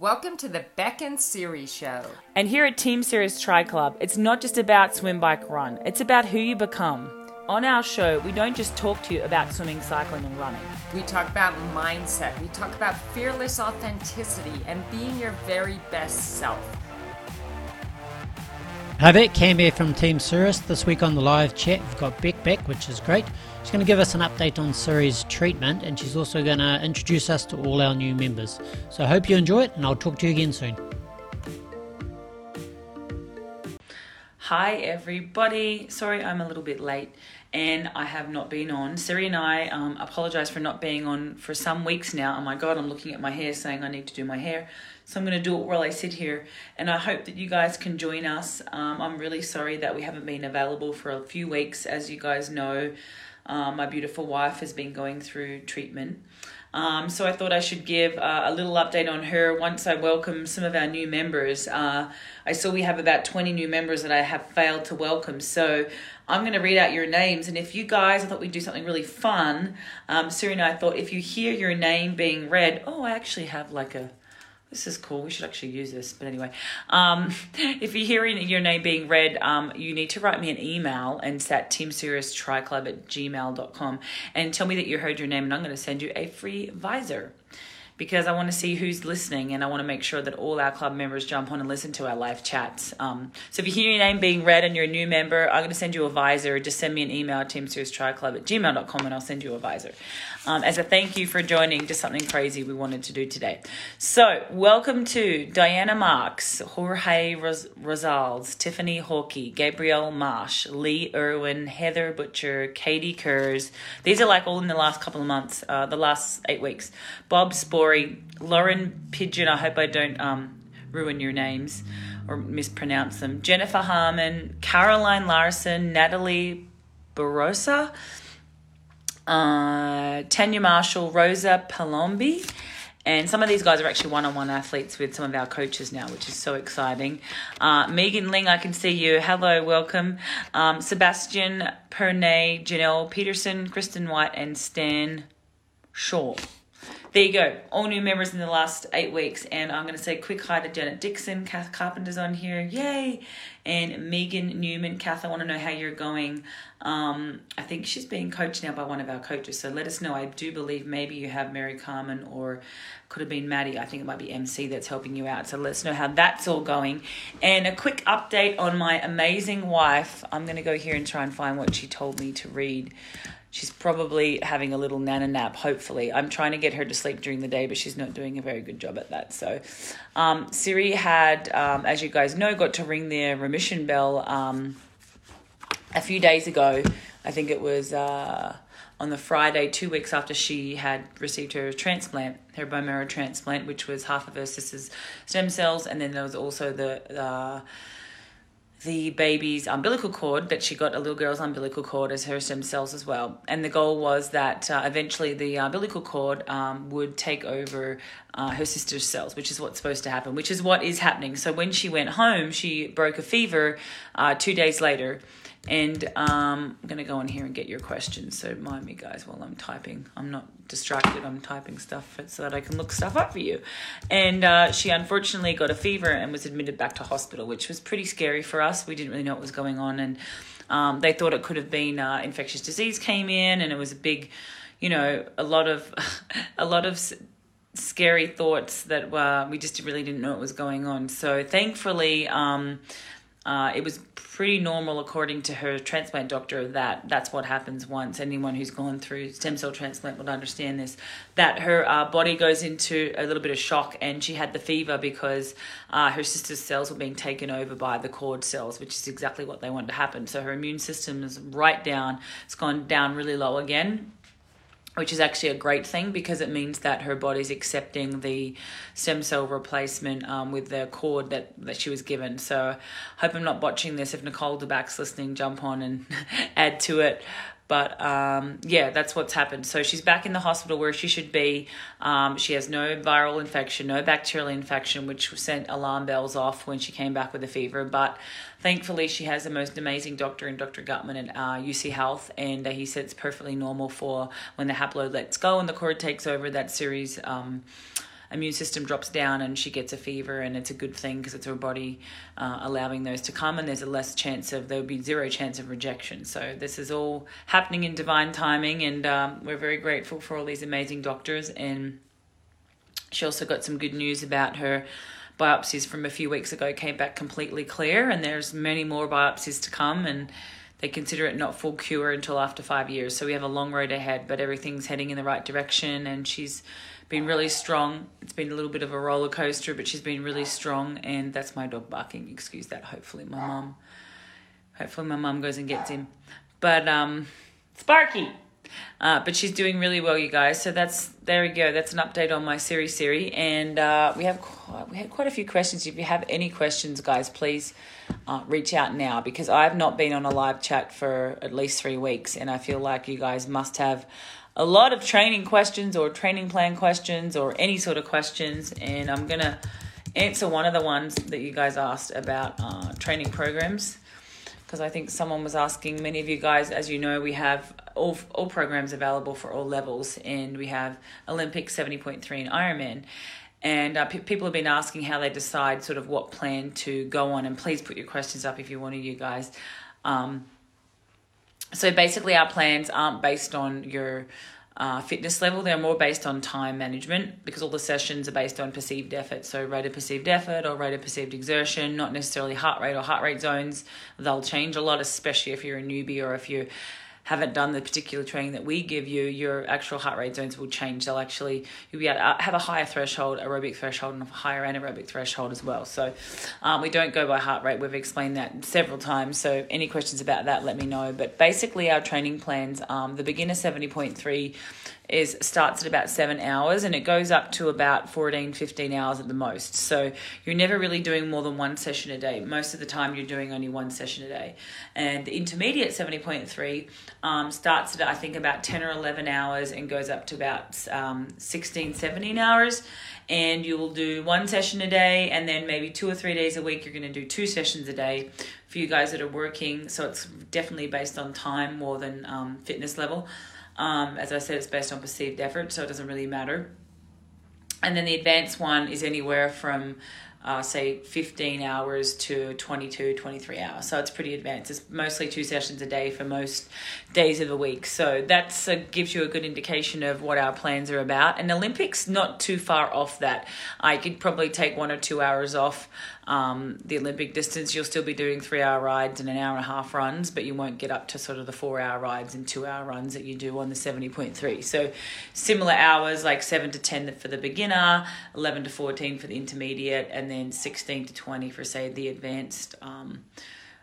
Welcome to the Bek and Siri Show. And here at Team Sirius Tri Club, it's not just about swim, bike, run, it's about who you become. On our show, we don't just talk to you about swimming, cycling, and running. We talk about mindset, we talk about fearless authenticity and being your very best self. Hi there, Cam here from Team Sirius. This week on the live chat, we've got Bek Beck, which is great. She's going to give us an update on Siri's treatment, and she's also going to introduce us to all our new members. So I hope you enjoy it, and I'll talk to you again soon. Hi, everybody. Sorry I'm a little bit late and I have not been on. Siri and I um, apologize for not being on for some weeks now. Oh my god, I'm looking at my hair saying I need to do my hair. So I'm going to do it while I sit here. And I hope that you guys can join us. Um, I'm really sorry that we haven't been available for a few weeks. As you guys know, um, my beautiful wife has been going through treatment. Um, so I thought I should give uh, a little update on her once I welcome some of our new members. Uh, I saw we have about 20 new members that I have failed to welcome. So I'm going to read out your names. And if you guys, I thought we'd do something really fun. Um, Siri and I thought if you hear your name being read, oh, I actually have like a this is cool. We should actually use this. But anyway, um, if you're hearing your name being read, um, you need to write me an email and it's at teamsiriustriclub at gmail.com and tell me that you heard your name and I'm going to send you a free visor because I want to see who's listening and I want to make sure that all our club members jump on and listen to our live chats. Um, so if you hear your name being read and you're a new member, I'm going to send you a visor. Just send me an email at teamsiriustriclub at gmail.com and I'll send you a visor. Um, as a thank you for joining, just something crazy we wanted to do today. So welcome to Diana Marks, Jorge Ros- Rosales, Tiffany Hawkey, Gabrielle Marsh, Lee Irwin, Heather Butcher, Katie Kurz. These are like all in the last couple of months, uh, the last eight weeks. Bob Sport, Lauren Pigeon, I hope I don't um, ruin your names or mispronounce them. Jennifer Harmon, Caroline Larson, Natalie Barossa, uh, Tanya Marshall, Rosa Palombi. And some of these guys are actually one on one athletes with some of our coaches now, which is so exciting. Uh, Megan Ling, I can see you. Hello, welcome. Um, Sebastian Pernay, Janelle Peterson, Kristen White, and Stan Shaw there you go. All new members in the last eight weeks. And I'm going to say quick hi to Janet Dixon. Kath Carpenter's on here. Yay. And Megan Newman. Kath, I want to know how you're going. Um, I think she's being coached now by one of our coaches. So let us know. I do believe maybe you have Mary Carmen or could have been Maddie. I think it might be MC that's helping you out. So let us know how that's all going. And a quick update on my amazing wife. I'm going to go here and try and find what she told me to read. She's probably having a little nana nap, hopefully. I'm trying to get her to sleep during the day, but she's not doing a very good job at that. So, um, Siri had, um, as you guys know, got to ring their remission bell um, a few days ago. I think it was uh, on the Friday, two weeks after she had received her transplant, her bone marrow transplant, which was half of her sister's stem cells, and then there was also the. Uh, the baby's umbilical cord that she got a little girl's umbilical cord as her stem cells as well and the goal was that uh, eventually the umbilical cord um, would take over uh, her sister's cells which is what's supposed to happen which is what is happening so when she went home she broke a fever uh, two days later and um, I'm going to go in here and get your questions. So mind me, guys, while I'm typing. I'm not distracted. I'm typing stuff so that I can look stuff up for you. And uh, she unfortunately got a fever and was admitted back to hospital, which was pretty scary for us. We didn't really know what was going on. And um, they thought it could have been uh, infectious disease came in and it was a big, you know, a lot of, a lot of scary thoughts that were, we just really didn't know what was going on. So thankfully, um, uh, it was pretty normal according to her transplant doctor that that's what happens once anyone who's gone through stem cell transplant would understand this that her uh, body goes into a little bit of shock and she had the fever because uh, her sister's cells were being taken over by the cord cells which is exactly what they wanted to happen. So her immune system is right down it's gone down really low again which is actually a great thing because it means that her body's accepting the stem cell replacement um, with the cord that, that she was given. So, hope I'm not botching this. If Nicole DeBack's listening, jump on and add to it. But um, yeah, that's what's happened. So she's back in the hospital where she should be. Um, she has no viral infection, no bacterial infection, which sent alarm bells off when she came back with a fever. But thankfully, she has the most amazing doctor in Dr. Gutman at uh, UC Health, and uh, he said it's perfectly normal for when the haplo lets go and the cord takes over that Siri's. Um, immune system drops down and she gets a fever, and it's a good thing because it's her body uh, allowing those to come, and there's a less chance of there would be zero chance of rejection. So this is all happening in divine timing, and um, we're very grateful for all these amazing doctors. And she also got some good news about her biopsies from a few weeks ago came back completely clear, and there's many more biopsies to come, and they consider it not full cure until after five years. So we have a long road ahead, but everything's heading in the right direction, and she's been really strong. It's been a little bit of a roller coaster, but she's been really strong, and that's my dog barking. Excuse that. Hopefully, my mum, hopefully my mum goes and gets him. But um, Sparky. Uh, but she's doing really well, you guys. So that's there we go. That's an update on my series Siri, and uh, we have quite, we had quite a few questions. If you have any questions, guys, please uh, reach out now because I've not been on a live chat for at least three weeks, and I feel like you guys must have a lot of training questions or training plan questions or any sort of questions, and I'm gonna answer one of the ones that you guys asked about uh, training programs because I think someone was asking many of you guys, as you know, we have all, all programs available for all levels, and we have Olympic 70.3 and Ironman. And uh, people have been asking how they decide sort of what plan to go on, and please put your questions up if you want to, you guys. Um, so basically, our plans aren't based on your uh, fitness level. They're more based on time management because all the sessions are based on perceived effort. So, rate of perceived effort or rate of perceived exertion, not necessarily heart rate or heart rate zones. They'll change a lot, especially if you're a newbie or if you haven't done the particular training that we give you, your actual heart rate zones will change. They'll actually, you'll be able to have a higher threshold, aerobic threshold, and a higher anaerobic threshold as well. So um, we don't go by heart rate. We've explained that several times. So any questions about that, let me know. But basically, our training plans, um, the beginner 70.3 is starts at about seven hours and it goes up to about 14 15 hours at the most. So you're never really doing more than one session a day. Most of the time you're doing only one session a day. And the intermediate 70.3 um, starts at i think about 10 or 11 hours and goes up to about um, 16 17 hours. And you will do one session a day and then maybe two or three days a week you're going to do two sessions a day for you guys that are working. So it's definitely based on time more than um, fitness level um, as I said, it's based on perceived effort, so it doesn't really matter. And then the advanced one is anywhere from, uh, say, 15 hours to 22, 23 hours. So it's pretty advanced. It's mostly two sessions a day for most days of the week. So that uh, gives you a good indication of what our plans are about. And Olympics, not too far off that. I could probably take one or two hours off um, the Olympic distance, you'll still be doing three hour rides and an hour and a half runs, but you won't get up to sort of the four hour rides and two hour runs that you do on the 70.3. So similar hours, like 7 to 10 for the beginner, 11 to 14 for the intermediate, and then 16 to 20 for, say, the advanced um,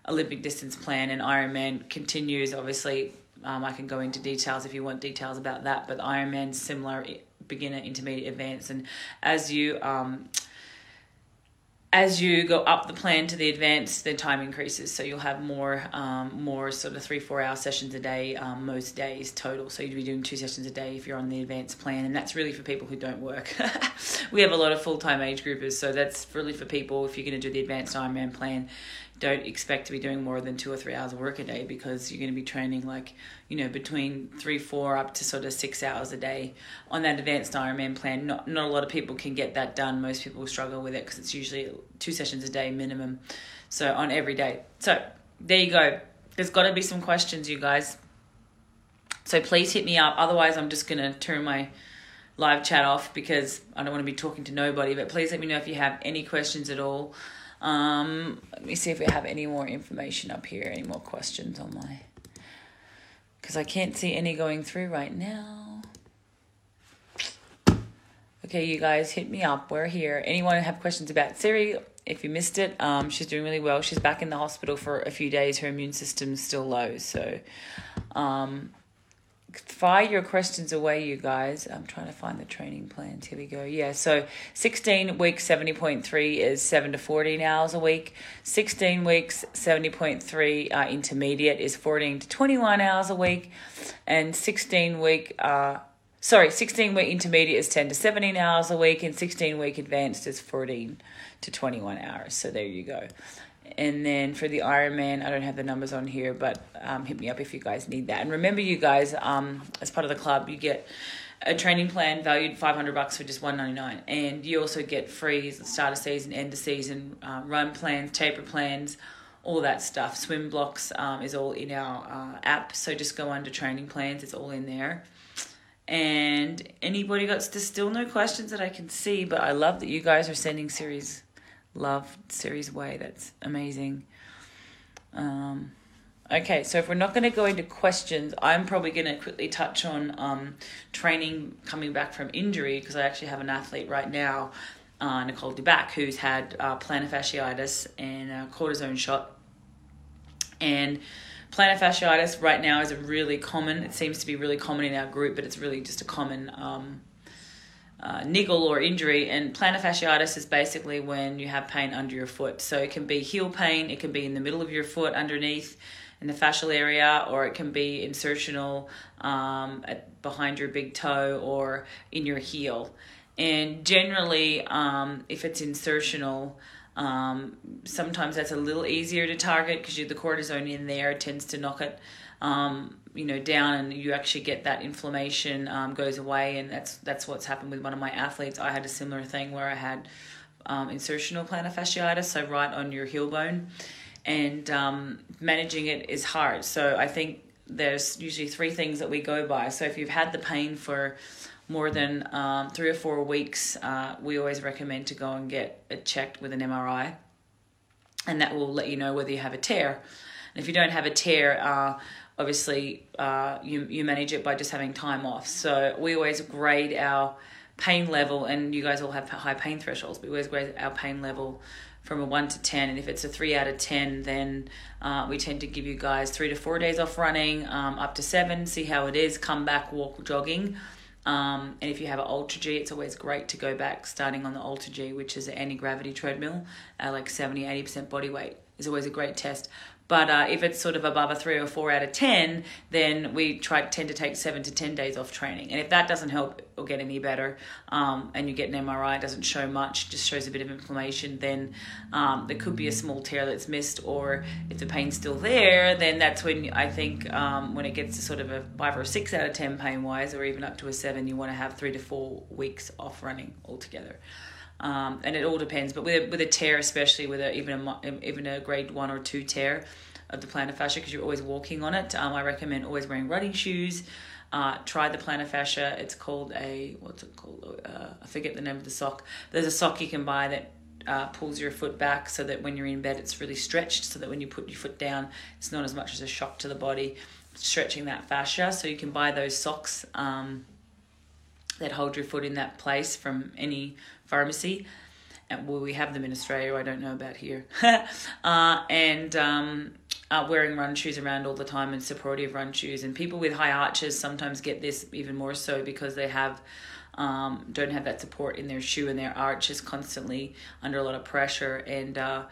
Olympic distance plan. And Ironman continues, obviously. Um, I can go into details if you want details about that, but Ironman's similar beginner, intermediate, advanced, and as you um, as you go up the plan to the advanced, the time increases. So you'll have more, um, more sort of three, four hour sessions a day, um, most days total. So you'd be doing two sessions a day if you're on the advanced plan, and that's really for people who don't work. we have a lot of full time age groupers, so that's really for people if you're going to do the advanced Ironman plan don't expect to be doing more than two or three hours of work a day because you're going to be training like you know between three four up to sort of six hours a day. On that advanced ironman plan not not a lot of people can get that done. Most people struggle with it because it's usually two sessions a day minimum. So on every day. So there you go. There's got to be some questions you guys. So please hit me up. Otherwise i'm just going to turn my live chat off because i don't want to be talking to nobody but please let me know if you have any questions at all um, let me see if we have any more information up here, any more questions on my. Because I can't see any going through right now. Okay, you guys, hit me up. We're here. Anyone have questions about Siri? If you missed it, um, she's doing really well. She's back in the hospital for a few days. Her immune system's still low, so um, fire your questions away, you guys. I'm trying to find the training plans. Here we go. Yeah, so 16 weeks, 70.3 is 7 to 14 hours a week. 16 weeks, 70.3 uh, intermediate is 14 to 21 hours a week. And 16 week, uh, sorry, 16 week intermediate is 10 to 17 hours a week. And 16 week advanced is 14 to 21 hours. So there you go. And then for the Ironman, I don't have the numbers on here, but um, hit me up if you guys need that. And remember, you guys, um, as part of the club, you get a training plan valued 500 bucks for just 199 and you also get free start of season end of season uh, run plans taper plans all that stuff. Swim blocks um, is all in our uh, app. So just go under training plans it's all in there. And anybody got still no questions that i can see but i love that you guys are sending Siri's love Siri's way that's amazing um, Okay, so if we're not going to go into questions, I'm probably going to quickly touch on um, training coming back from injury because I actually have an athlete right now, uh, Nicole DeBack, who's had uh, plantar fasciitis and a cortisone shot. And plantar fasciitis right now is a really common, it seems to be really common in our group, but it's really just a common um, uh, niggle or injury. And plantar fasciitis is basically when you have pain under your foot. So it can be heel pain, it can be in the middle of your foot underneath in the fascial area, or it can be insertional um, at, behind your big toe or in your heel. And generally, um, if it's insertional, um, sometimes that's a little easier to target because the cortisone in there tends to knock it, um, you know, down, and you actually get that inflammation um, goes away, and that's that's what's happened with one of my athletes. I had a similar thing where I had um, insertional plantar fasciitis, so right on your heel bone, and um, managing it is hard. So I think there's usually three things that we go by. So if you've had the pain for more than um, three or four weeks, uh, we always recommend to go and get it checked with an MRI, and that will let you know whether you have a tear. And if you don't have a tear, uh, obviously uh, you you manage it by just having time off. So we always grade our pain level, and you guys all have high pain thresholds. We always grade our pain level from a 1 to 10 and if it's a 3 out of 10 then uh, we tend to give you guys 3 to 4 days off running um, up to 7 see how it is come back walk jogging um, and if you have an AlterG, it's always great to go back starting on the AlterG, which is an anti gravity treadmill at like 70 80% body weight, is always a great test. But uh, if it's sort of above a three or four out of 10, then we try tend to take seven to 10 days off training. And if that doesn't help or get any better, um, and you get an MRI, it doesn't show much, just shows a bit of inflammation, then um, there could be a small tear that's missed. Or if the pain's still there, then that's when I think um, when it gets to sort of a five or six out of 10 pain wise, or even up to a seven, you want to have three to four weeks off running altogether. Um, and it all depends. But with a, with a tear, especially with a, even a even a grade one or two tear of the plantar fascia, because you're always walking on it, um, I recommend always wearing running shoes. Uh, try the plantar fascia. It's called a what's it called? Uh, I forget the name of the sock. There's a sock you can buy that uh, pulls your foot back so that when you're in bed it's really stretched so that when you put your foot down it's not as much as a shock to the body stretching that fascia so you can buy those socks um, that hold your foot in that place from any pharmacy. And well, we have them in Australia. I don't know about here. uh, and um, uh, wearing run shoes around all the time and supportive run shoes. And people with high arches sometimes get this even more so because they have um, don't have that support in their shoe and their arch is constantly under a lot of pressure. And uh,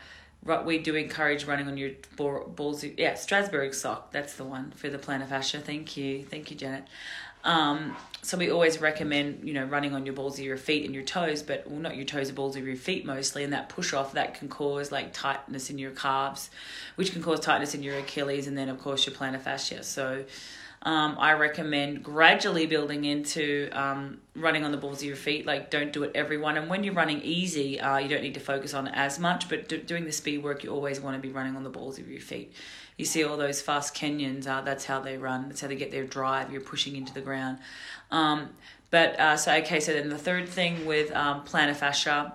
we do encourage running on your balls. Yeah, Strasbourg sock. That's the one for the plantar fascia. Thank you, thank you, Janet. Um, so we always recommend, you know, running on your balls of your feet and your toes, but well, not your toes, the balls of your feet mostly. And that push off that can cause like tightness in your calves, which can cause tightness in your Achilles, and then of course your plantar fascia. So um, I recommend gradually building into um, running on the balls of your feet. Like, don't do it everyone. And when you're running easy, uh, you don't need to focus on as much. But do, doing the speed work, you always want to be running on the balls of your feet. You see all those fast Kenyans, uh, that's how they run. That's how they get their drive. You're pushing into the ground. Um, but uh, so okay, so then the third thing with um, plantar fascia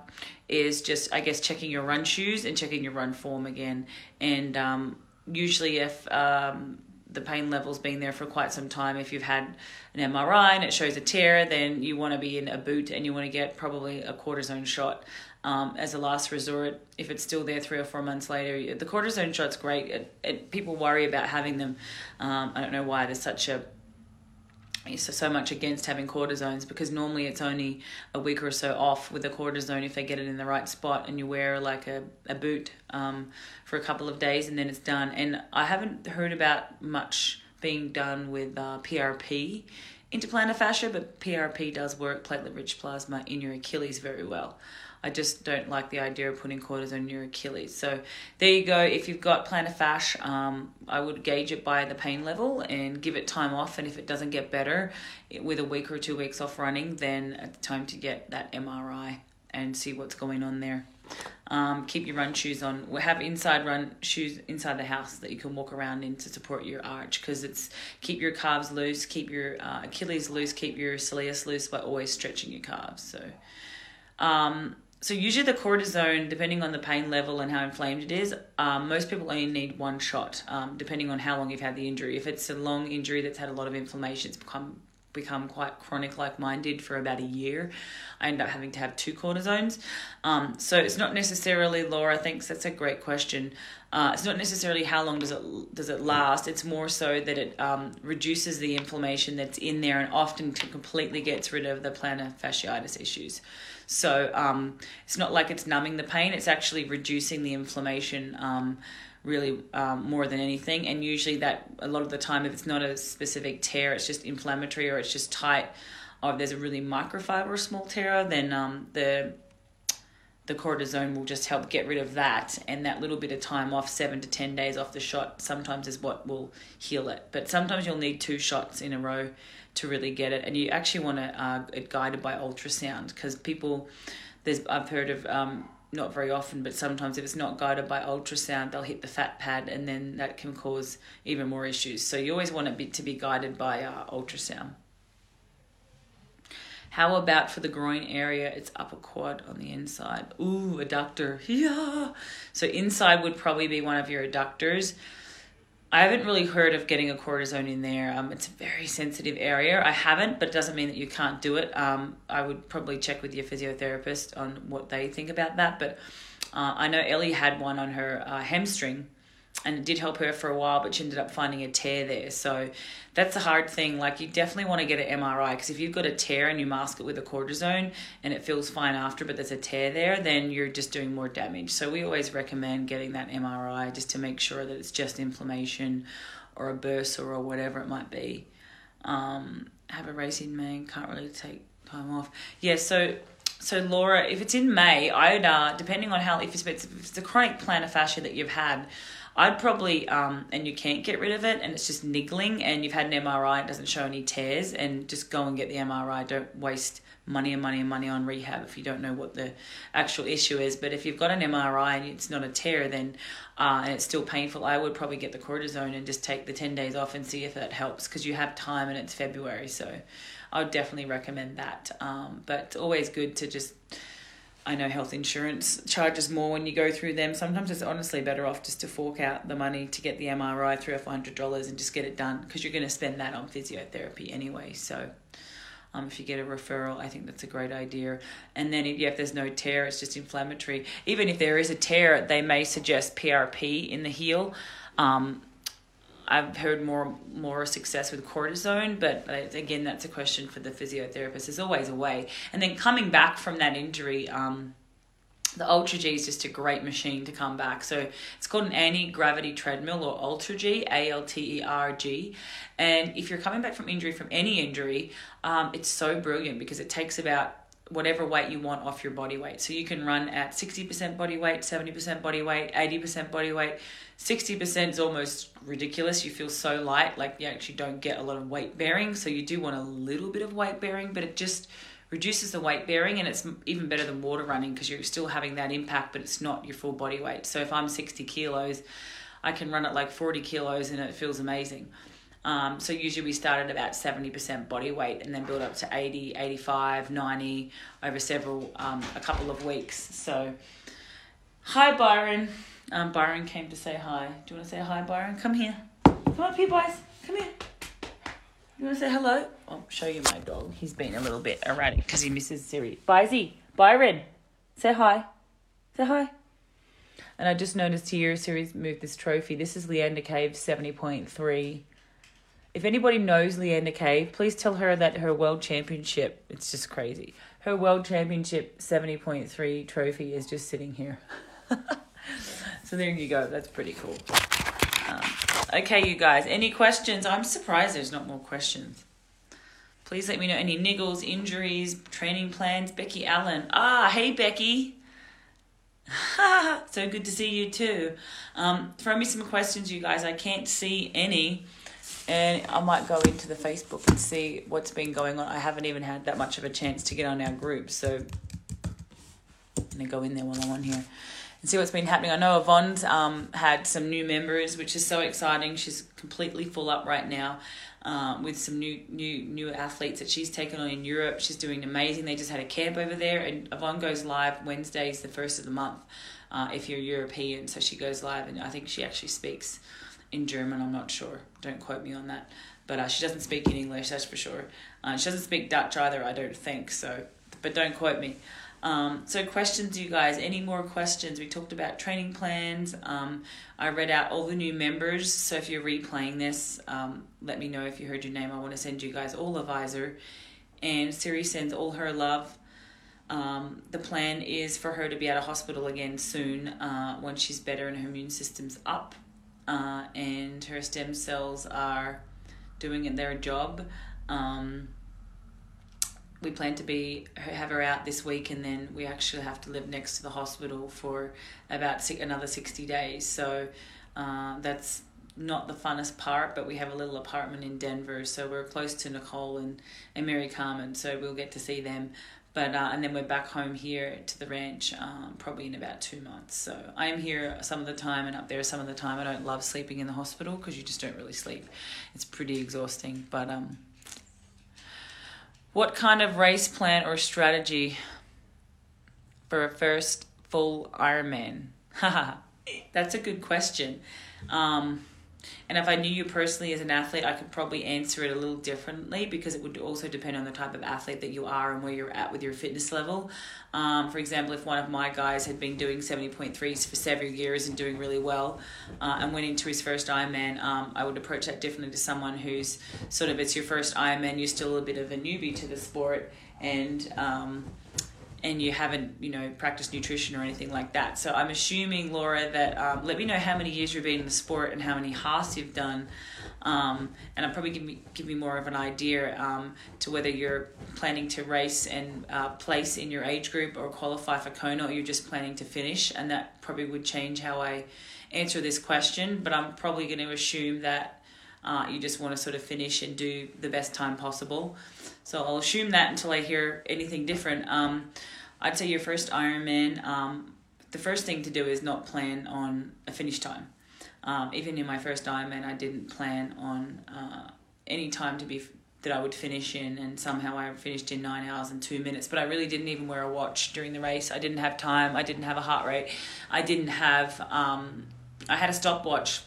is just I guess checking your run shoes and checking your run form again. And um, usually if um, the pain level's been there for quite some time. If you've had an MRI and it shows a tear, then you want to be in a boot and you want to get probably a cortisone shot um, as a last resort. If it's still there three or four months later, the cortisone shot's great. It, it, people worry about having them. Um, I don't know why there's such a so, so much against having cortisones because normally it's only a week or so off with a cortisone if they get it in the right spot and you wear like a, a boot um, for a couple of days and then it's done. And I haven't heard about much being done with uh, PRP into plantar fascia, but PRP does work, platelet rich plasma, in your Achilles very well. I just don't like the idea of putting cortisone in your Achilles. So there you go. If you've got plantar fascia, um, I would gauge it by the pain level and give it time off. And if it doesn't get better with a week or two weeks off running, then it's time to get that MRI and see what's going on there. Um, keep your run shoes on. We have inside run shoes inside the house that you can walk around in to support your arch because it's keep your calves loose, keep your uh, Achilles loose, keep your soleus loose by always stretching your calves. So, um, so usually the cortisone, depending on the pain level and how inflamed it is, um, most people only need one shot, um, depending on how long you've had the injury. If it's a long injury that's had a lot of inflammation, it's become become quite chronic like mine did for about a year. I end up having to have two cortisones. Um, so it's not necessarily laura thinks that's a great question uh, it's not necessarily how long does it does it last. It's more so that it um, reduces the inflammation that's in there and often completely gets rid of the plantar fasciitis issues. So um, it's not like it's numbing the pain. It's actually reducing the inflammation um, really um, more than anything. And usually, that a lot of the time, if it's not a specific tear, it's just inflammatory or it's just tight, or if there's a really microfiber or small tear, then um, the the cortisone will just help get rid of that and that little bit of time off seven to ten days off the shot sometimes is what will heal it but sometimes you'll need two shots in a row to really get it and you actually want to uh, it guided by ultrasound because people there's i've heard of um, not very often, but sometimes if it's not guided by ultrasound, they'll hit the fat pad and then that can cause even more issues. So you always want it to be guided by uh, ultrasound. How about for the groin area? It's upper quad on the inside. Ooh, adductor. Yeah. So inside would probably be one of your adductors. I haven't really heard of getting a cortisone in there. Um, it's a very sensitive area. I haven't, but it doesn't mean that you can't do it. Um, I would probably check with your physiotherapist on what they think about that. But uh, I know Ellie had one on her uh, hamstring and it did help her for a while, but she ended up finding a tear there. So that's a hard thing. Like you definitely want to get an MRI because if you've got a tear and you mask it with a cortisone and it feels fine after, but there's a tear there, then you're just doing more damage. So we always recommend getting that MRI just to make sure that it's just inflammation or a bursa or whatever it might be. Um, have a race in May, can't really take time off. Yeah, so so Laura, if it's in May, I'd uh, depending on how if it's, if it's a chronic plantar fascia that you've had, I'd probably, um, and you can't get rid of it, and it's just niggling, and you've had an MRI, it doesn't show any tears, and just go and get the MRI. Don't waste money and money and money on rehab if you don't know what the actual issue is. But if you've got an MRI and it's not a tear, then uh, and it's still painful, I would probably get the cortisone and just take the ten days off and see if that helps because you have time and it's February, so I would definitely recommend that. Um, but it's always good to just I know health insurance charges more when you go through them. Sometimes it's honestly better off just to fork out the money to get the MRI, three or four hundred dollars, and just get it done because you're going to spend that on physiotherapy anyway. So, um, if you get a referral, I think that's a great idea. And then, if, yeah, if there's no tear, it's just inflammatory. Even if there is a tear, they may suggest PRP in the heel. Um, I've heard more more success with cortisone, but uh, again, that's a question for the physiotherapist. There's always a way. And then coming back from that injury, um, the AlterG is just a great machine to come back. So it's called an anti gravity treadmill or AlterG, A L T E R G. And if you're coming back from injury, from any injury, um, it's so brilliant because it takes about whatever weight you want off your body weight. So you can run at 60% body weight, 70% body weight, 80% body weight. 60% is almost ridiculous. You feel so light, like you actually don't get a lot of weight bearing. So you do want a little bit of weight bearing, but it just reduces the weight bearing and it's even better than water running because you're still having that impact, but it's not your full body weight. So if I'm 60 kilos, I can run at like 40 kilos and it feels amazing. Um, so usually we start at about 70% body weight and then build up to 80, 85, 90 over several, um, a couple of weeks. So, hi Byron. Um, Byron came to say hi. Do you want to say hi, Byron? Come here. Come up here, boys. Come here. You want to say hello? I'll show you my dog. He's been a little bit erratic because he misses Siri. Byzy, Byron, say hi. Say hi. And I just noticed here, Siri's moved this trophy. This is Leanda Cave 70.3 if anybody knows Leanda Cave, please tell her that her world championship, it's just crazy. Her world championship 70.3 trophy is just sitting here. so there you go. That's pretty cool. Um, okay, you guys, any questions? I'm surprised there's not more questions. Please let me know any niggles, injuries, training plans. Becky Allen. Ah, hey, Becky. so good to see you too. Um, throw me some questions, you guys. I can't see any. And I might go into the Facebook and see what's been going on. I haven't even had that much of a chance to get on our group. So I'm to go in there while I'm on here and see what's been happening. I know Yvonne's um, had some new members, which is so exciting. She's completely full up right now. Um, with some new new new athletes that she's taken on in Europe. She's doing amazing. They just had a camp over there, and Yvonne goes live Wednesdays, the first of the month, uh, if you're European. So she goes live, and I think she actually speaks in German. I'm not sure. Don't quote me on that. But uh, she doesn't speak in English, that's for sure. Uh, she doesn't speak Dutch either, I don't think. So, but don't quote me. Um, so questions, you guys. Any more questions? We talked about training plans. Um, I read out all the new members. So if you're replaying this, um, let me know if you heard your name. I want to send you guys all a visor. And Siri sends all her love. Um, the plan is for her to be out of hospital again soon uh, once she's better and her immune system's up. Uh, and her stem cells are doing their job. Um, we plan to be have her out this week, and then we actually have to live next to the hospital for about six, another sixty days. So uh, that's not the funnest part, but we have a little apartment in Denver, so we're close to Nicole and, and Mary Carmen, so we'll get to see them. But uh, and then we're back home here to the ranch, um, probably in about two months. So I am here some of the time and up there some of the time. I don't love sleeping in the hospital because you just don't really sleep. It's pretty exhausting. But um, what kind of race plan or strategy for a first full Ironman? Haha, that's a good question. Um, and if I knew you personally as an athlete, I could probably answer it a little differently because it would also depend on the type of athlete that you are and where you're at with your fitness level. Um, for example, if one of my guys had been doing 70.3s for several years and doing really well uh, and went into his first Ironman, um, I would approach that differently to someone who's sort of, it's your first Ironman, you're still a bit of a newbie to the sport and um, and you haven't, you know, practiced nutrition or anything like that. So I'm assuming, Laura, that um, let me know how many years you've been in the sport and how many halves you've done, um, and I'll probably give me give me more of an idea um, to whether you're planning to race and uh, place in your age group or qualify for Kona, or you're just planning to finish, and that probably would change how I answer this question. But I'm probably going to assume that. Uh, you just want to sort of finish and do the best time possible. So I'll assume that until I hear anything different. Um, I'd say your first Ironman, um, the first thing to do is not plan on a finish time. Um, even in my first Ironman, I didn't plan on uh, any time to be that I would finish in, and somehow I finished in nine hours and two minutes. But I really didn't even wear a watch during the race. I didn't have time. I didn't have a heart rate. I didn't have. Um, I had a stopwatch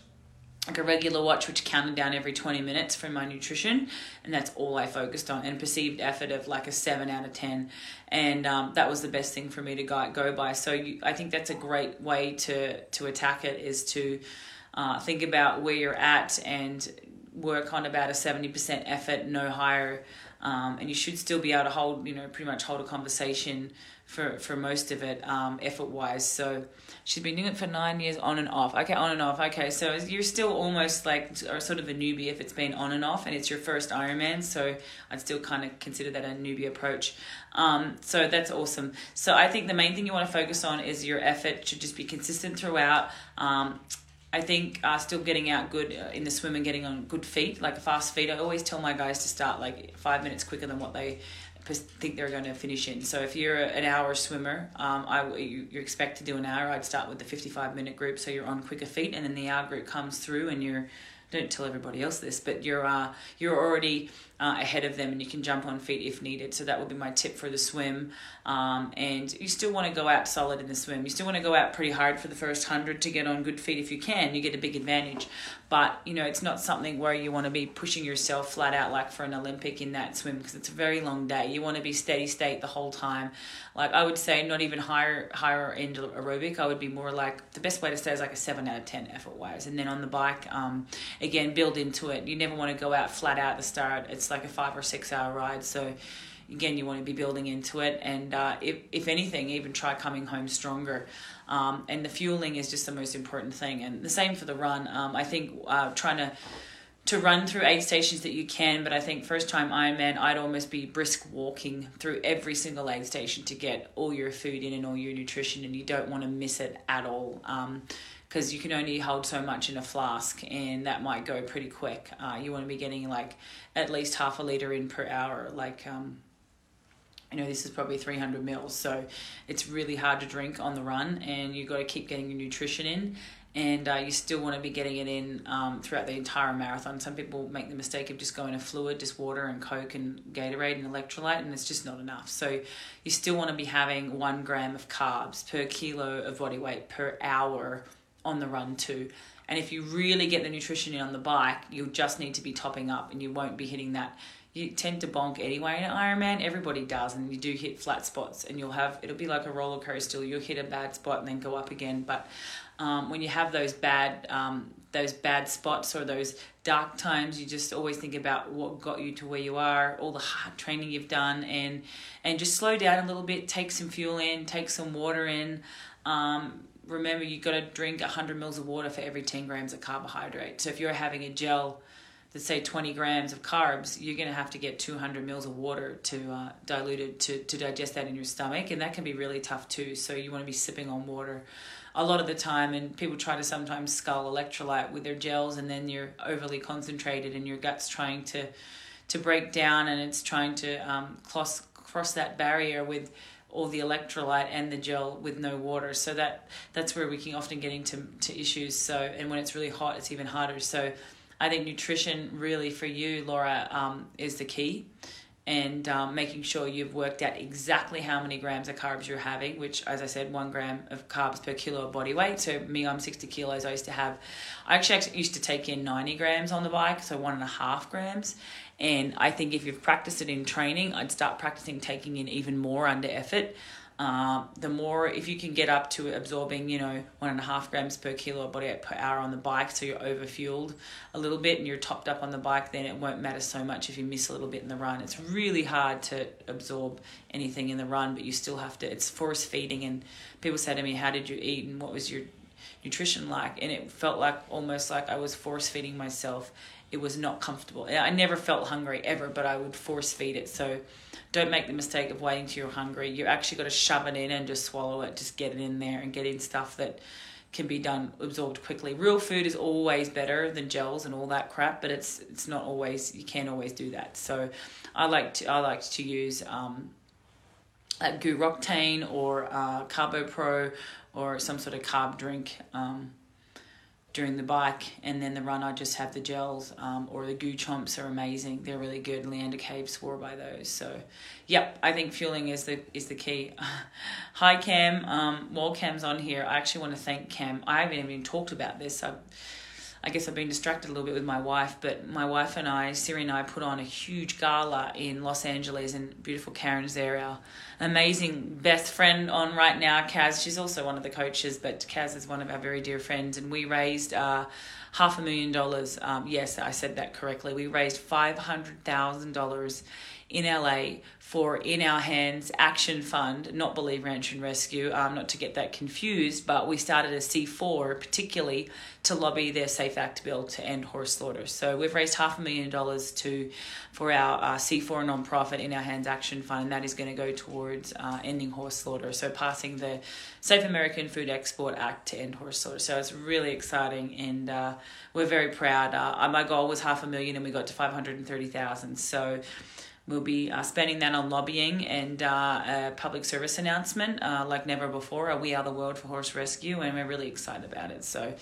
like a regular watch which counted down every 20 minutes for my nutrition and that's all i focused on and perceived effort of like a 7 out of 10 and um, that was the best thing for me to go, by. So you, i think that's a great way to to attack it is to uh, think about where you're at and work on about a 70% effort no higher. Um, and you should still be able to hold you know pretty much hold a conversation for for most of it um, effort wise so She's been doing it for nine years on and off. Okay, on and off. Okay, so you're still almost like or sort of a newbie if it's been on and off and it's your first Ironman. So I'd still kind of consider that a newbie approach. Um, so that's awesome. So I think the main thing you want to focus on is your effort should just be consistent throughout. Um, I think uh, still getting out good uh, in the swim and getting on good feet, like a fast feet. I always tell my guys to start like five minutes quicker than what they think they're going to finish in. So if you're an hour swimmer, um, I you, you expect to do an hour. I'd start with the fifty five minute group, so you're on quicker feet, and then the hour group comes through, and you're don't tell everybody else this, but you're uh, you're already uh, ahead of them and you can jump on feet if needed. So that would be my tip for the swim. Um, and you still want to go out solid in the swim. You still want to go out pretty hard for the first hundred to get on good feet if you can. You get a big advantage. But you know it's not something where you want to be pushing yourself flat out like for an Olympic in that swim because it's a very long day. You want to be steady state the whole time. Like I would say, not even higher higher end aerobic. I would be more like the best way to say is like a seven out of ten effort wise. And then on the bike, um, again build into it. You never want to go out flat out at the start. It's it's like a five or six hour ride. So again, you want to be building into it, and uh, if if anything, even try coming home stronger. Um, and the fueling is just the most important thing, and the same for the run. Um, I think uh, trying to to run through aid stations that you can, but I think first time Ironman, I'd almost be brisk walking through every single aid station to get all your food in and all your nutrition, and you don't want to miss it at all. Because you can only hold so much in a flask, and that might go pretty quick. Uh, you want to be getting like at least half a liter in per hour, like um, you know this is probably 300 mils so it's really hard to drink on the run and you've got to keep getting your nutrition in and uh, you still want to be getting it in um, throughout the entire marathon. Some people make the mistake of just going to fluid, just water and Coke and Gatorade and electrolyte, and it's just not enough. So you still want to be having one gram of carbs per kilo of body weight per hour on the run too. And if you really get the nutrition in on the bike, you'll just need to be topping up, and you won't be hitting that you tend to bonk anyway in an Ironman. Everybody does, and you do hit flat spots, and you'll have it'll be like a roller coaster. You'll hit a bad spot and then go up again. But um, when you have those bad um, those bad spots or those dark times, you just always think about what got you to where you are, all the hard training you've done, and and just slow down a little bit. Take some fuel in, take some water in. Um, remember, you've got to drink 100 mils of water for every 10 grams of carbohydrate. So if you're having a gel that's say 20 grams of carbs, you're going to have to get 200 mils of water to uh, dilute it to, to digest that in your stomach, and that can be really tough too. So you want to be sipping on water a lot of the time and people try to sometimes scull electrolyte with their gels and then you're overly concentrated and your gut's trying to to break down and it's trying to um, cross cross that barrier with all the electrolyte and the gel with no water so that that's where we can often get into to issues so and when it's really hot it's even harder so i think nutrition really for you laura um, is the key and um, making sure you've worked out exactly how many grams of carbs you're having, which, as I said, one gram of carbs per kilo of body weight. So, me, I'm 60 kilos. I used to have, I actually, actually used to take in 90 grams on the bike, so one and a half grams. And I think if you've practiced it in training, I'd start practicing taking in even more under effort. Um, the more if you can get up to absorbing, you know, one and a half grams per kilo of body weight per hour on the bike, so you're overfueled a little bit and you're topped up on the bike, then it won't matter so much if you miss a little bit in the run. It's really hard to absorb anything in the run, but you still have to. It's force feeding, and people say to me, "How did you eat?" and what was your nutrition like? And it felt like almost like I was force feeding myself. It was not comfortable. I never felt hungry ever, but I would force feed it. So don't make the mistake of waiting till you're hungry. You actually got to shove it in and just swallow it. Just get it in there and get in stuff that can be done absorbed quickly. Real food is always better than gels and all that crap, but it's it's not always. You can't always do that. So, I like to I like to use um, like GU Roctane or uh, Carbo Pro or some sort of carb drink. Um, during the bike and then the run I just have the gels um, or the GU chomps are amazing. They're really good. Leanda Cave swore by those. So yep I think fueling is the is the key. Hi Cam. Um, while Cam's on here I actually want to thank Cam. I haven't even talked about this. I've I guess I've been distracted a little bit with my wife, but my wife and I, Siri and I, put on a huge gala in Los Angeles, and beautiful Karen's there, our amazing best friend on right now, Kaz. She's also one of the coaches, but Kaz is one of our very dear friends, and we raised uh, half a million dollars. Um, yes, I said that correctly. We raised five hundred thousand dollars in LA for In Our Hands Action Fund, not Believe Ranch and Rescue, um, not to get that confused, but we started a C4 particularly to lobby their Safe Act bill to end horse slaughter. So we've raised half a million dollars to for our uh, C4 nonprofit In Our Hands Action Fund, and that is going to go towards uh, ending horse slaughter. So passing the Safe American Food Export Act to end horse slaughter. So it's really exciting, and uh, we're very proud. Uh, my goal was half a million, and we got to five hundred and thirty thousand. So We'll be uh, spending that on lobbying and uh, a public service announcement uh, like never before. We are the world for horse rescue, and we're really excited about it. So,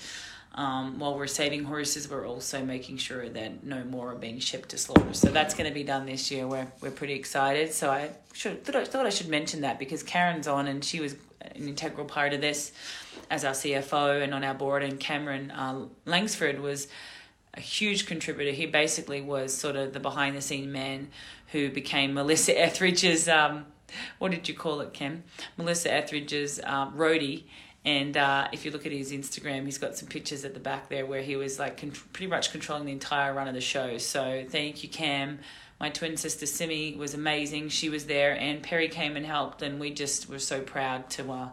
um, while we're saving horses, we're also making sure that no more are being shipped to slaughter. So that's going to be done this year. We're we're pretty excited. So I should thought I, thought I should mention that because Karen's on and she was an integral part of this as our CFO and on our board, and Cameron uh, Langsford was a huge contributor. He basically was sort of the behind the scene man who became Melissa Etheridge's, um, what did you call it, Kim? Melissa Etheridge's um, roadie. And uh, if you look at his Instagram, he's got some pictures at the back there where he was like con- pretty much controlling the entire run of the show. So thank you, Cam. My twin sister Simi was amazing. She was there, and Perry came and helped, and we just were so proud to uh,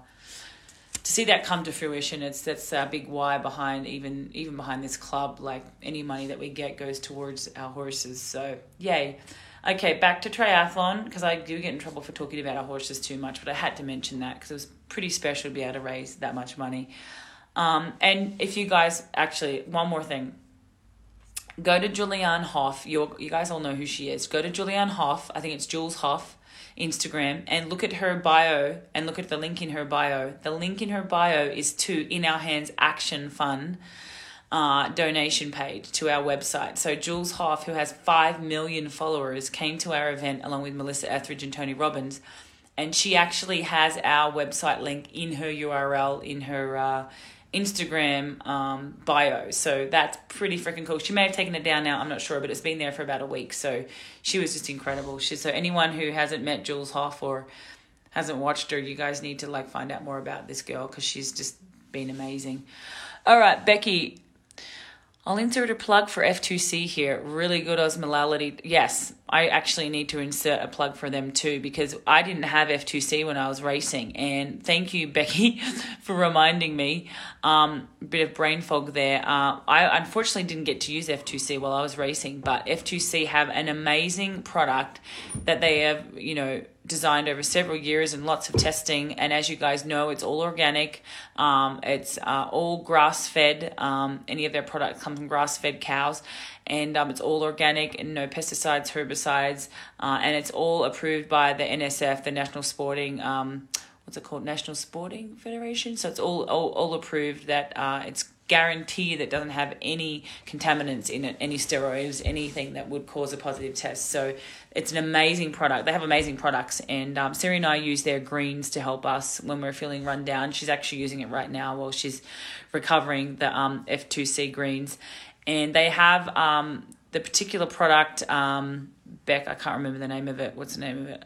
to see that come to fruition, it's that's a big why behind even even behind this club. Like any money that we get goes towards our horses. So yay. Okay, back to triathlon because I do get in trouble for talking about our horses too much, but I had to mention that because it was pretty special to be able to raise that much money. Um, and if you guys actually one more thing, go to Julianne Hough. You you guys all know who she is. Go to Julianne Hough. I think it's Jules Hough. Instagram and look at her bio and look at the link in her bio. The link in her bio is to In Our Hands Action Fund uh, donation page to our website. So Jules Hough, who has 5 million followers, came to our event along with Melissa Etheridge and Tony Robbins. And she actually has our website link in her URL, in her uh, Instagram um, bio. So that's pretty freaking cool. She may have taken it down now, I'm not sure, but it's been there for about a week. So she was just incredible. She, so anyone who hasn't met Jules Hough or hasn't watched her, you guys need to like find out more about this girl because she's just been amazing. All right, Becky, I'll insert a plug for F2C here. Really good osmolality. Yes, I actually need to insert a plug for them too because I didn't have F2C when I was racing. And thank you, Becky, for reminding me. Um, bit of brain fog there. Uh, I unfortunately didn't get to use F2C while I was racing, but F2C have an amazing product that they have, you know, designed over several years and lots of testing. And as you guys know, it's all organic. Um, it's uh, all grass fed. Um, any of their products come from grass fed cows. And um, it's all organic and no pesticides, herbicides. Uh, and it's all approved by the NSF, the National Sporting. Um, what's it called? National Sporting Federation. So it's all all, all approved that uh, it's guarantee that doesn't have any contaminants in it, any steroids, anything that would cause a positive test. So it's an amazing product. They have amazing products, and um, Siri and I use their greens to help us when we're feeling run down. She's actually using it right now while she's recovering the um, F2C greens, and they have um, the particular product. Um, Beck, I can't remember the name of it. What's the name of it?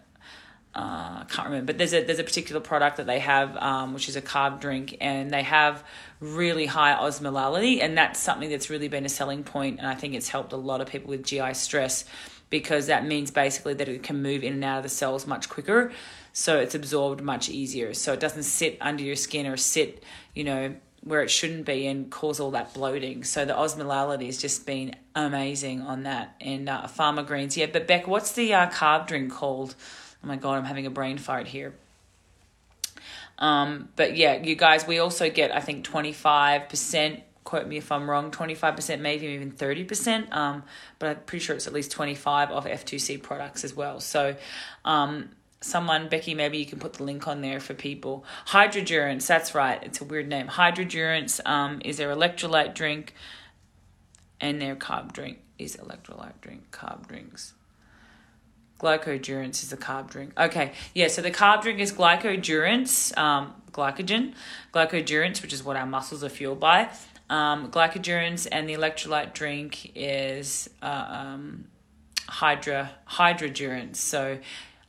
Uh, I can't remember, but there's a there's a particular product that they have, um, which is a carb drink, and they have really high osmolality, and that's something that's really been a selling point, and I think it's helped a lot of people with GI stress because that means basically that it can move in and out of the cells much quicker, so it's absorbed much easier, so it doesn't sit under your skin or sit, you know, where it shouldn't be and cause all that bloating. So the osmolality has just been amazing on that. And uh, Pharma Greens, yeah. But Beck, what's the uh, carb drink called? Oh my god, I'm having a brain fart here. Um, but yeah, you guys, we also get I think 25%, quote me if I'm wrong, 25%, maybe even 30%. Um, but I'm pretty sure it's at least 25 of F2C products as well. So um, someone, Becky, maybe you can put the link on there for people. Hydrodurance, that's right. It's a weird name. Hydrodurance um, is their electrolyte drink, and their carb drink is electrolyte drink, carb drinks. Glycodurance is a carb drink. Okay, yeah, so the carb drink is glycodurance, um, glycogen, glycodurance, which is what our muscles are fueled by. Um, glycodurance and the electrolyte drink is uh, um, hydra hydrodurance. So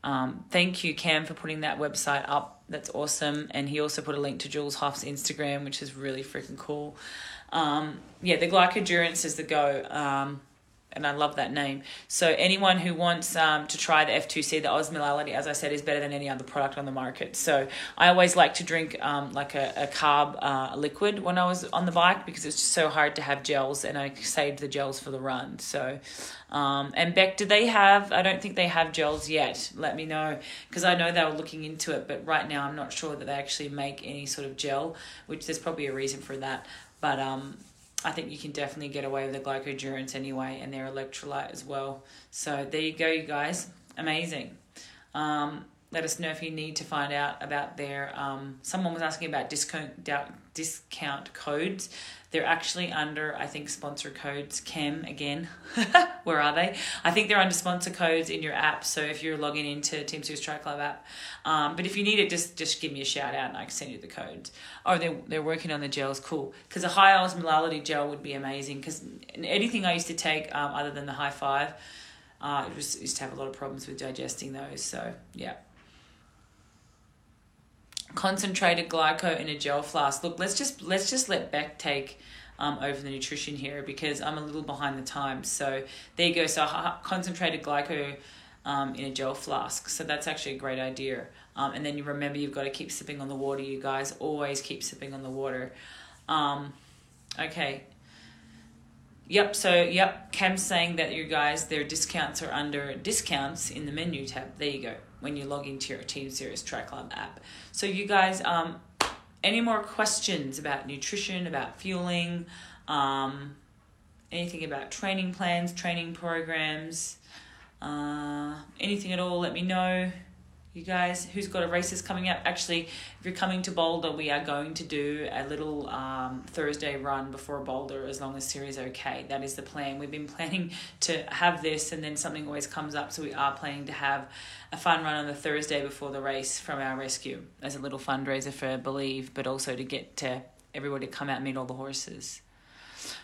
um, thank you, Cam, for putting that website up. That's awesome. And he also put a link to Jules Hough's Instagram, which is really freaking cool. Um, yeah, the glycodurance is the go. Um, and I love that name. So anyone who wants um, to try the F2C, the osmolality, as I said, is better than any other product on the market. So I always like to drink um, like a, a carb uh, liquid when I was on the bike because it's just so hard to have gels, and I saved the gels for the run. So, um, and Beck, do they have? I don't think they have gels yet. Let me know because I know they were looking into it, but right now I'm not sure that they actually make any sort of gel, which there's probably a reason for that. But um, I think you can definitely get away with the glycodurance anyway and their electrolyte as well. So there you go, you guys. Amazing. Um, let us know if you need to find out about their. Um, someone was asking about discount discount codes. They're actually under, I think, sponsor codes. Cam again, where are they? I think they're under sponsor codes in your app. So if you're logging into Team Sirius Tri Club app, um, but if you need it, just just give me a shout out and I can send you the codes. Oh, they're they're working on the gels. Cool, because a high osmolality gel would be amazing. Because anything I used to take um, other than the high five, uh, it used to have a lot of problems with digesting those. So yeah concentrated glyco in a gel flask. Look, let's just let's just let Beck take um, over the nutrition here because I'm a little behind the times. So there you go. So concentrated glyco um, in a gel flask. So that's actually a great idea. Um, and then you remember you've got to keep sipping on the water, you guys. Always keep sipping on the water. Um, okay. Yep, so yep, Cam's saying that you guys, their discounts are under discounts in the menu tab. There you go, when you log into your Team Sirius Tri Club app. So you guys, um, any more questions about nutrition, about fueling, um, anything about training plans, training programs, uh, anything at all, let me know you guys who's got a races coming up? Actually if you're coming to boulder we are going to do a little um, thursday run before boulder as long as Siri's okay. That is the plan. We've been planning to have this and then something always comes up so we are planning to have a fun run on the thursday before the race from our rescue as a little fundraiser for believe but also to get to everybody to come out and meet all the horses.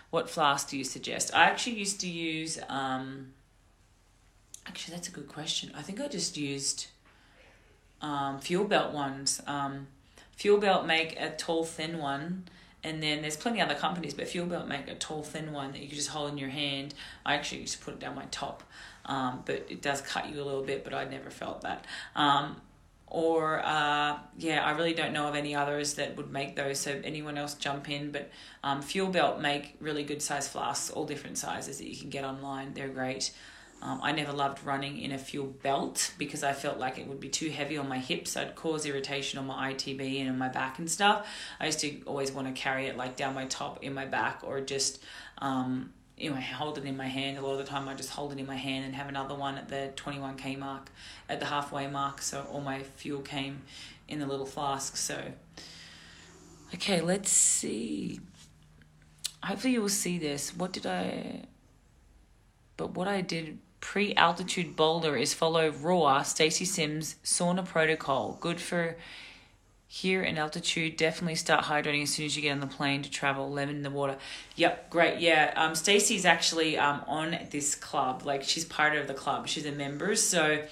What flask do you suggest? I actually used to use um, actually that's a good question. I think i just used um, fuel belt ones. Um, fuel belt make a tall, thin one, and then there's plenty other companies, but fuel belt make a tall, thin one that you can just hold in your hand. I actually used to put it down my top, um, but it does cut you a little bit. But I never felt that. Um, or uh, yeah, I really don't know of any others that would make those. So anyone else jump in. But um, Fuel Belt make really good size flasks, all different sizes that you can get online. They're great. Um, I never loved running in a fuel belt because I felt like it would be too heavy on my hips. I'd cause irritation on my ITB and on my back and stuff. I used to always want to carry it like down my top in my back or just um, you know, hold it in my hand. A lot of the time, I just hold it in my hand and have another one at the 21k mark, at the halfway mark. So all my fuel came in the little flask. So, okay, let's see. Hopefully, you will see this. What did I. But what I did pre altitude boulder is follow raw Stacy Sims sauna protocol. Good for here in altitude. Definitely start hydrating as soon as you get on the plane to travel. Lemon in the water. Yep, great. Yeah, um, Stacy's actually um on this club. Like she's part of the club. She's a member. So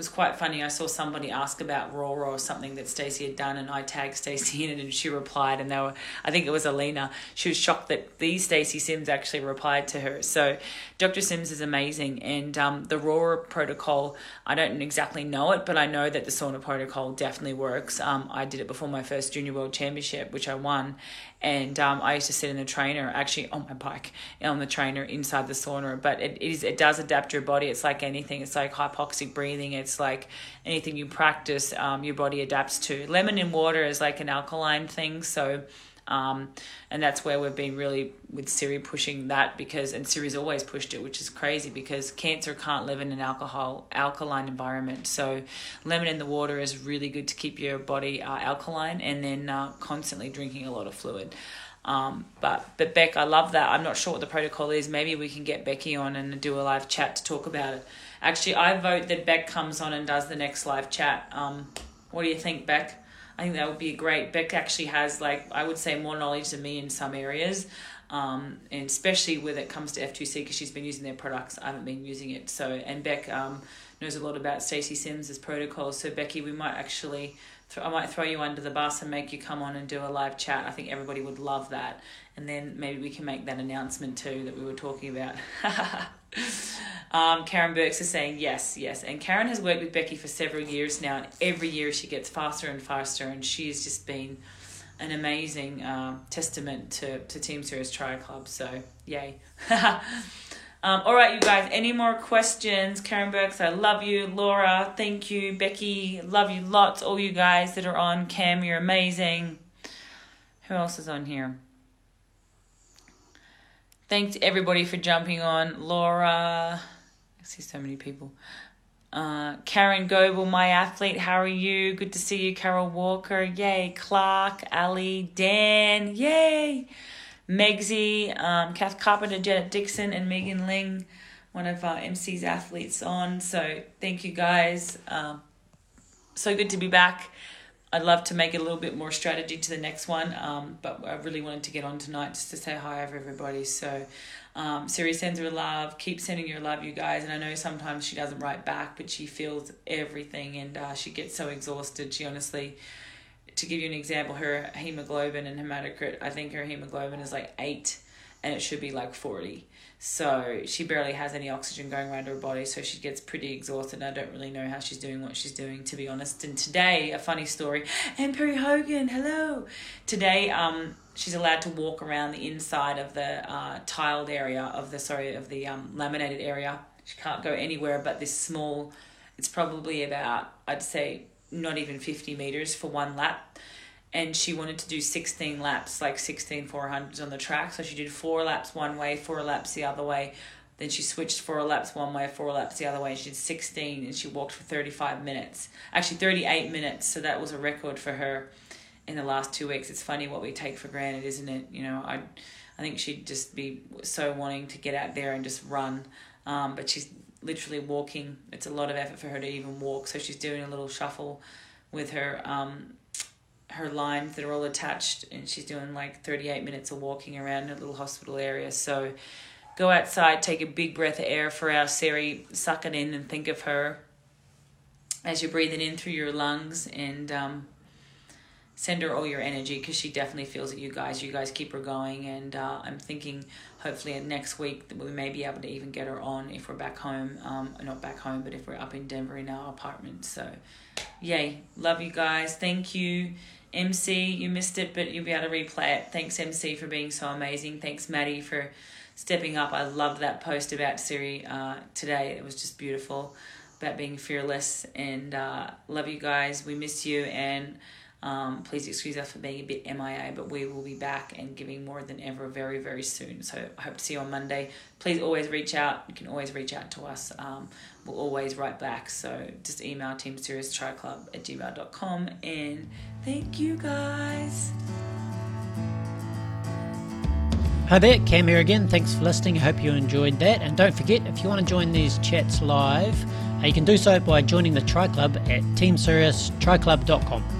was quite funny. I saw somebody ask about ROAR or something that Stacy had done, and I tagged Stacy in it, and she replied, and they were, I think it was Alina. She was shocked that the Stacy Sims actually replied to her. So Dr. Sims is amazing, and um, the ROAR protocol, I don't exactly know it, but I know that the sauna protocol definitely works. Um, I did it before my first Junior World Championship, which I won, and um, I used to sit in the trainer, actually on my bike, on the trainer inside the sauna. But it, it is it does adapt your body. It's like anything. It's like hypoxic breathing. It's like anything you practice, um, your body adapts to. Lemon in water is like an alkaline thing, so um, and that's where we've been really with Siri pushing that because and Siri's always pushed it, which is crazy because cancer can't live in an alcohol alkaline environment. So lemon in the water is really good to keep your body uh, alkaline, and then uh, constantly drinking a lot of fluid. Um, but but Beck, I love that. I'm not sure what the protocol is. Maybe we can get Becky on and do a live chat to talk about it. Actually, I vote that Beck comes on and does the next live chat. Um, what do you think, Beck? I think that would be great. Beck actually has like I would say more knowledge than me in some areas, um, and especially when it comes to F two C because she's been using their products. I haven't been using it. So and Beck um, knows a lot about Stacy Sims's protocols. So Becky, we might actually. I might throw you under the bus and make you come on and do a live chat. I think everybody would love that. And then maybe we can make that announcement too that we were talking about. Um, Karen Burks is saying yes, yes. And Karen has worked with Becky for several years now, and every year she gets faster and faster, and she has just been an amazing uh, testament to, to Team Sirius Tri Club. So, yay. um, all right, you guys, any more questions? Karen Burks, I love you. Laura, thank you. Becky, love you lots. All you guys that are on. Cam, you're amazing. Who else is on here? Thanks everybody for jumping on. Laura, I see so many people. Uh, Karen Goebel, my athlete, how are you? Good to see you, Carol Walker. Yay. Clark, Ali, Dan, yay. Megsy, um, Kath Carpenter, Janet Dixon, and Megan Ling, one of our MC's athletes on. So thank you guys. Um, so good to be back. I'd love to make it a little bit more strategy to the next one, um, but I really wanted to get on tonight just to say hi over everybody. So um, Siri sends her love. Keep sending your love, you guys. And I know sometimes she doesn't write back, but she feels everything and uh, she gets so exhausted. She honestly, to give you an example, her hemoglobin and hematocrit, I think her hemoglobin is like eight and it should be like 40. So she barely has any oxygen going around her body, so she gets pretty exhausted. I don't really know how she's doing what she's doing, to be honest. And today, a funny story. And Perry Hogan, hello. Today, um, she's allowed to walk around the inside of the uh, tiled area of the sorry of the um, laminated area. She can't go anywhere but this small. It's probably about I'd say not even fifty meters for one lap and she wanted to do 16 laps, like 16 400s on the track. So she did four laps one way, four laps the other way. Then she switched four laps one way, four laps the other way. She did 16 and she walked for 35 minutes. Actually, 38 minutes. So that was a record for her in the last two weeks. It's funny what we take for granted, isn't it? You know, I, I think she'd just be so wanting to get out there and just run. Um, but she's literally walking. It's a lot of effort for her to even walk. So she's doing a little shuffle with her um, her lines that are all attached and she's doing like 38 minutes of walking around a little hospital area so go outside take a big breath of air for our Siri suck it in and think of her as you're breathing in through your lungs and um, send her all your energy because she definitely feels it you guys you guys keep her going and uh, i'm thinking hopefully next week that we may be able to even get her on if we're back home um, not back home but if we're up in denver in our apartment so yay love you guys thank you MC, you missed it, but you'll be able to replay it. Thanks, MC, for being so amazing. Thanks, Maddie, for stepping up. I loved that post about Siri uh, today. It was just beautiful about being fearless. And uh, love you guys. We miss you. And um, please excuse us for being a bit MIA, but we will be back and giving more than ever very, very soon. So I hope to see you on Monday. Please always reach out. You can always reach out to us. Um, we'll always write back. So just email Team Sirius Club at gmail.com. And thank you guys. Hi there, Cam here again. Thanks for listening. I hope you enjoyed that. And don't forget, if you want to join these chats live, uh, you can do so by joining the Tri Club at teamsiriustriclub.com.